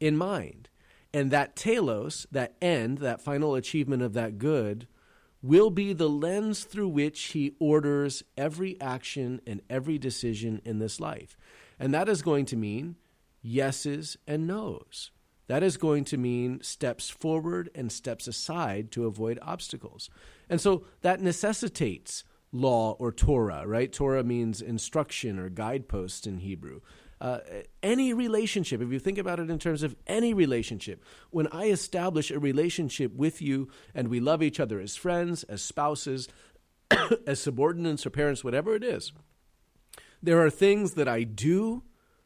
in mind. And that telos, that end, that final achievement of that good, will be the lens through which he orders every action and every decision in this life. And that is going to mean yeses and nos. That is going to mean steps forward and steps aside to avoid obstacles. And so that necessitates law or Torah, right? Torah means instruction or guidepost in Hebrew. Uh, any relationship, if you think about it in terms of any relationship, when I establish a relationship with you and we love each other as friends, as spouses, as subordinates or parents, whatever it is, there are things that I do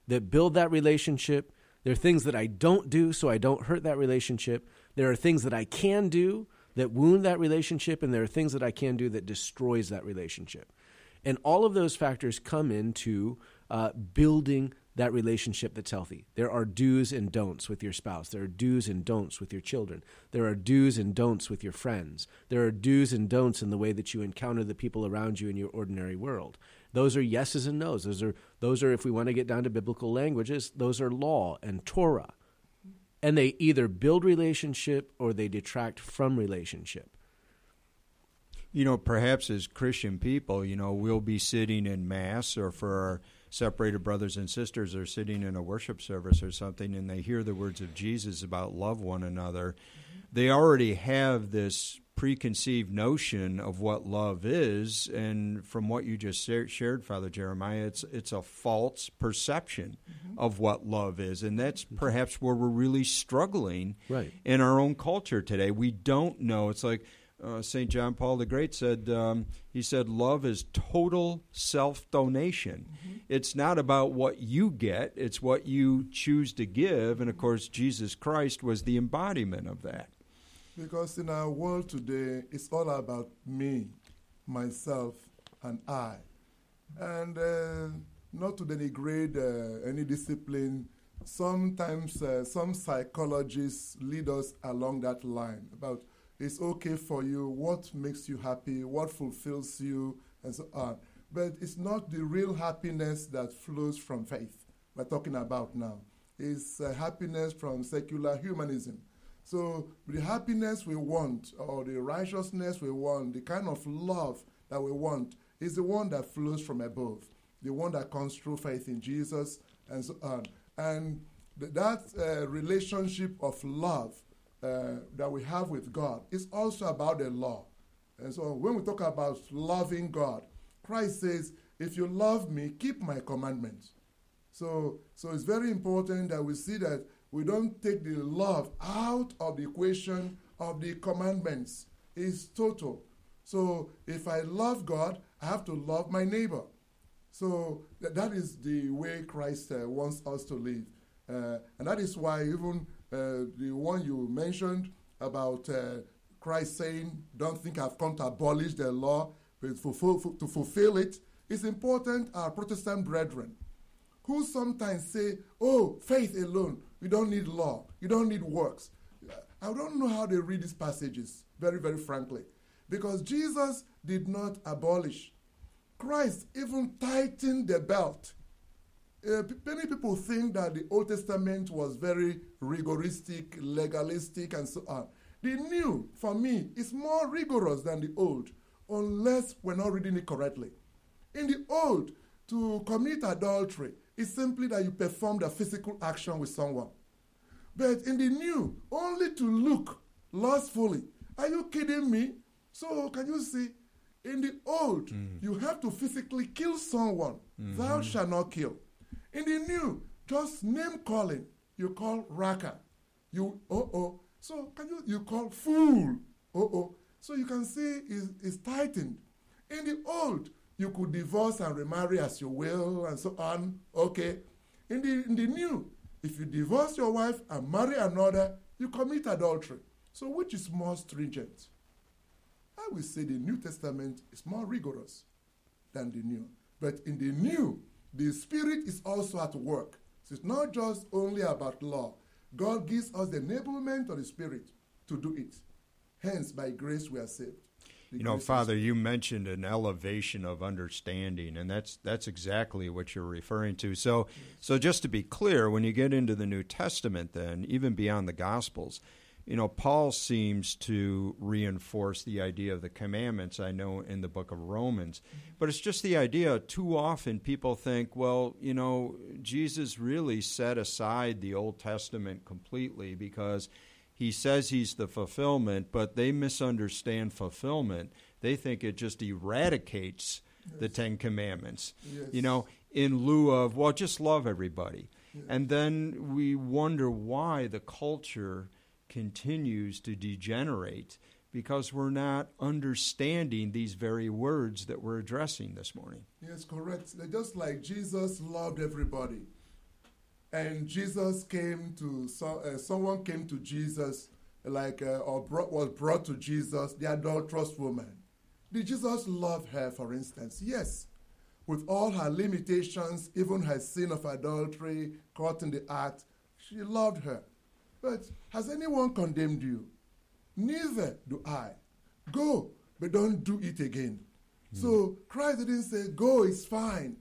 that build that relationship there are things that I don't do so I don't hurt that relationship. There are things that I can do that wound that relationship, and there are things that I can do that destroys that relationship. And all of those factors come into uh, building that relationship that's healthy. There are do's and don'ts with your spouse. There are do's and don'ts with your children. There are do's and don'ts with your friends. There are do's and don'ts in the way that you encounter the people around you in your ordinary world. Those are yeses and nos. Those are those are if we want to get down to biblical languages, those are law and Torah. And they either build relationship or they detract from relationship. You know, perhaps as Christian people, you know, we'll be sitting in mass or for our separated brothers and sisters are sitting in a worship service or something and they hear the words of Jesus about love one another. They already have this preconceived notion of what love is, and from what you just shared, Father Jeremiah, it's it's a false perception mm-hmm. of what love is, and that's mm-hmm. perhaps where we're really struggling right. in our own culture today. We don't know. It's like uh, Saint John Paul the Great said. Um, he said, "Love is total self donation. Mm-hmm. It's not about what you get; it's what you choose to give." And of course, Jesus Christ was the embodiment of that. Because in our world today, it's all about me, myself, and I. And uh, not to denigrate uh, any discipline, sometimes uh, some psychologists lead us along that line about it's okay for you, what makes you happy, what fulfills you, and so on. But it's not the real happiness that flows from faith we're talking about now. It's uh, happiness from secular humanism so the happiness we want, or the righteousness we want, the kind of love that we want, is the one that flows from above, the one that comes through faith in Jesus, and so on. And th- that uh, relationship of love uh, that we have with God is also about the law. And so when we talk about loving God, Christ says, If you love me, keep my commandments. So, so it's very important that we see that we don't take the love out of the equation of the commandments. It's total. So if I love God, I have to love my neighbor. So th- that is the way Christ uh, wants us to live. Uh, and that is why even uh, the one you mentioned about uh, Christ saying, Don't think I've come to abolish the law, but fulfill, to fulfill it, it's important, our Protestant brethren, who sometimes say, Oh, faith alone, you don't need law, you don't need works. I don't know how they read these passages, very, very frankly, because Jesus did not abolish. Christ even tightened the belt. Uh, many people think that the Old Testament was very rigoristic, legalistic, and so on. The New, for me, is more rigorous than the Old, unless we're not reading it correctly. In the Old, to commit adultery is simply that you performed a physical action with someone. But in the New, only to look lustfully. Are you kidding me? So, can you see? In the Old, mm. you have to physically kill someone. Mm-hmm. Thou shalt not kill. In the New, just name calling. You call raka. You, oh, oh. So, can you, you call fool. Oh, oh. So, you can see it's, it's tightened. In the Old, you could divorce and remarry as you will and so on. Okay. In the, in the New, if you divorce your wife and marry another, you commit adultery. So, which is more stringent? I will say the New Testament is more rigorous than the New. But in the New, the Spirit is also at work. So it's not just only about law. God gives us the enablement of the Spirit to do it. Hence, by grace, we are saved. You know, Father, you mentioned an elevation of understanding, and that's that's exactly what you're referring to. So, so just to be clear, when you get into the New Testament, then even beyond the Gospels, you know, Paul seems to reinforce the idea of the commandments. I know in the book of Romans, but it's just the idea. Too often, people think, well, you know, Jesus really set aside the Old Testament completely because he says he's the fulfillment, but they misunderstand fulfillment. They think it just eradicates yes. the Ten Commandments. Yes. You know, in lieu of, well, just love everybody. Yes. And then we wonder why the culture continues to degenerate because we're not understanding these very words that we're addressing this morning. Yes, correct. Just like Jesus loved everybody and Jesus came to so, uh, someone came to Jesus like uh, or brought, was brought to Jesus the adulterous woman. Did Jesus love her, for instance? Yes, with all her limitations, even her sin of adultery, caught in the act, she loved her. But has anyone condemned you? Neither do I. Go, but don't do it again. Mm. So Christ didn't say, Go, it's fine,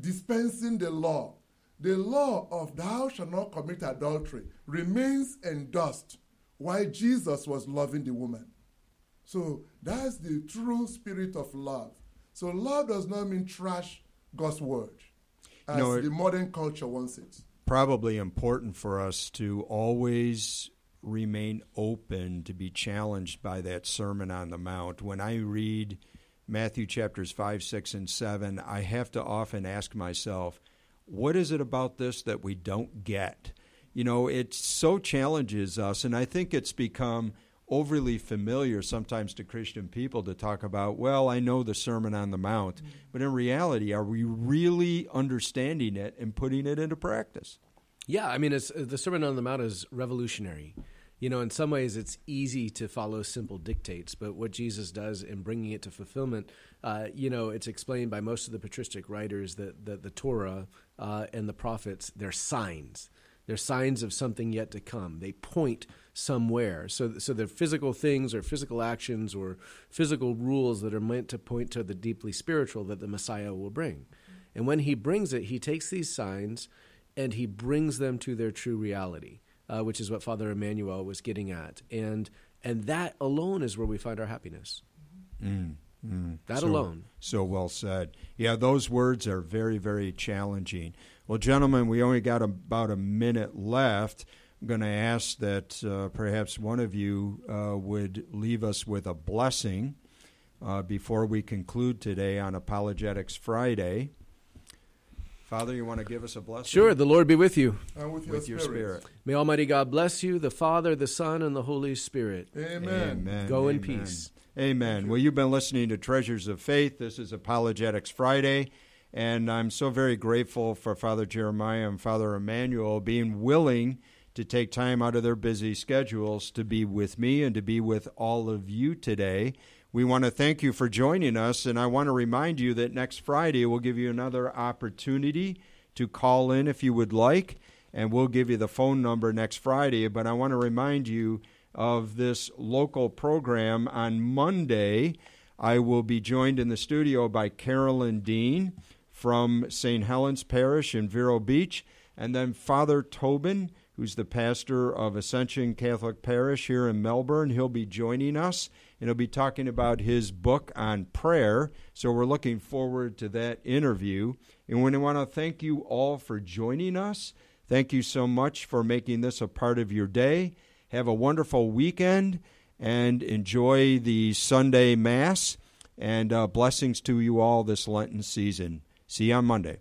dispensing the law the law of thou shalt not commit adultery remains endorsed while Jesus was loving the woman. So that's the true spirit of love. So love does not mean trash God's word, as no, the modern culture wants it. Probably important for us to always remain open to be challenged by that Sermon on the Mount. When I read Matthew chapters 5, 6, and 7, I have to often ask myself, what is it about this that we don't get? You know, it so challenges us, and I think it's become overly familiar sometimes to Christian people to talk about, well, I know the Sermon on the Mount, mm-hmm. but in reality, are we really understanding it and putting it into practice? Yeah, I mean, the Sermon on the Mount is revolutionary. You know, in some ways, it's easy to follow simple dictates, but what Jesus does in bringing it to fulfillment, uh, you know, it's explained by most of the patristic writers that, that the Torah uh, and the prophets, they're signs. They're signs of something yet to come. They point somewhere. So, so they're physical things or physical actions or physical rules that are meant to point to the deeply spiritual that the Messiah will bring. And when he brings it, he takes these signs and he brings them to their true reality, uh, which is what Father Emmanuel was getting at. And, and that alone is where we find our happiness. Mm. Mm, that so, alone. So well said. Yeah, those words are very, very challenging. Well, gentlemen, we only got about a minute left. I'm going to ask that uh, perhaps one of you uh, would leave us with a blessing uh, before we conclude today on Apologetics Friday. Father, you want to give us a blessing? Sure, the Lord be with you. And with your With your spirit. May Almighty God bless you, the Father, the Son, and the Holy Spirit. Amen. Amen. Go in peace. Amen. Well, you've been listening to Treasures of Faith. This is Apologetics Friday, and I'm so very grateful for Father Jeremiah and Father Emmanuel being willing to take time out of their busy schedules to be with me and to be with all of you today. We want to thank you for joining us, and I want to remind you that next Friday we'll give you another opportunity to call in if you would like, and we'll give you the phone number next Friday. But I want to remind you of this local program on Monday. I will be joined in the studio by Carolyn Dean from St. Helens Parish in Vero Beach, and then Father Tobin, who's the pastor of Ascension Catholic Parish here in Melbourne. He'll be joining us, and he'll be talking about his book on prayer. So we're looking forward to that interview. And we want to thank you all for joining us. Thank you so much for making this a part of your day. Have a wonderful weekend and enjoy the Sunday Mass. And uh, blessings to you all this Lenten season. See you on Monday.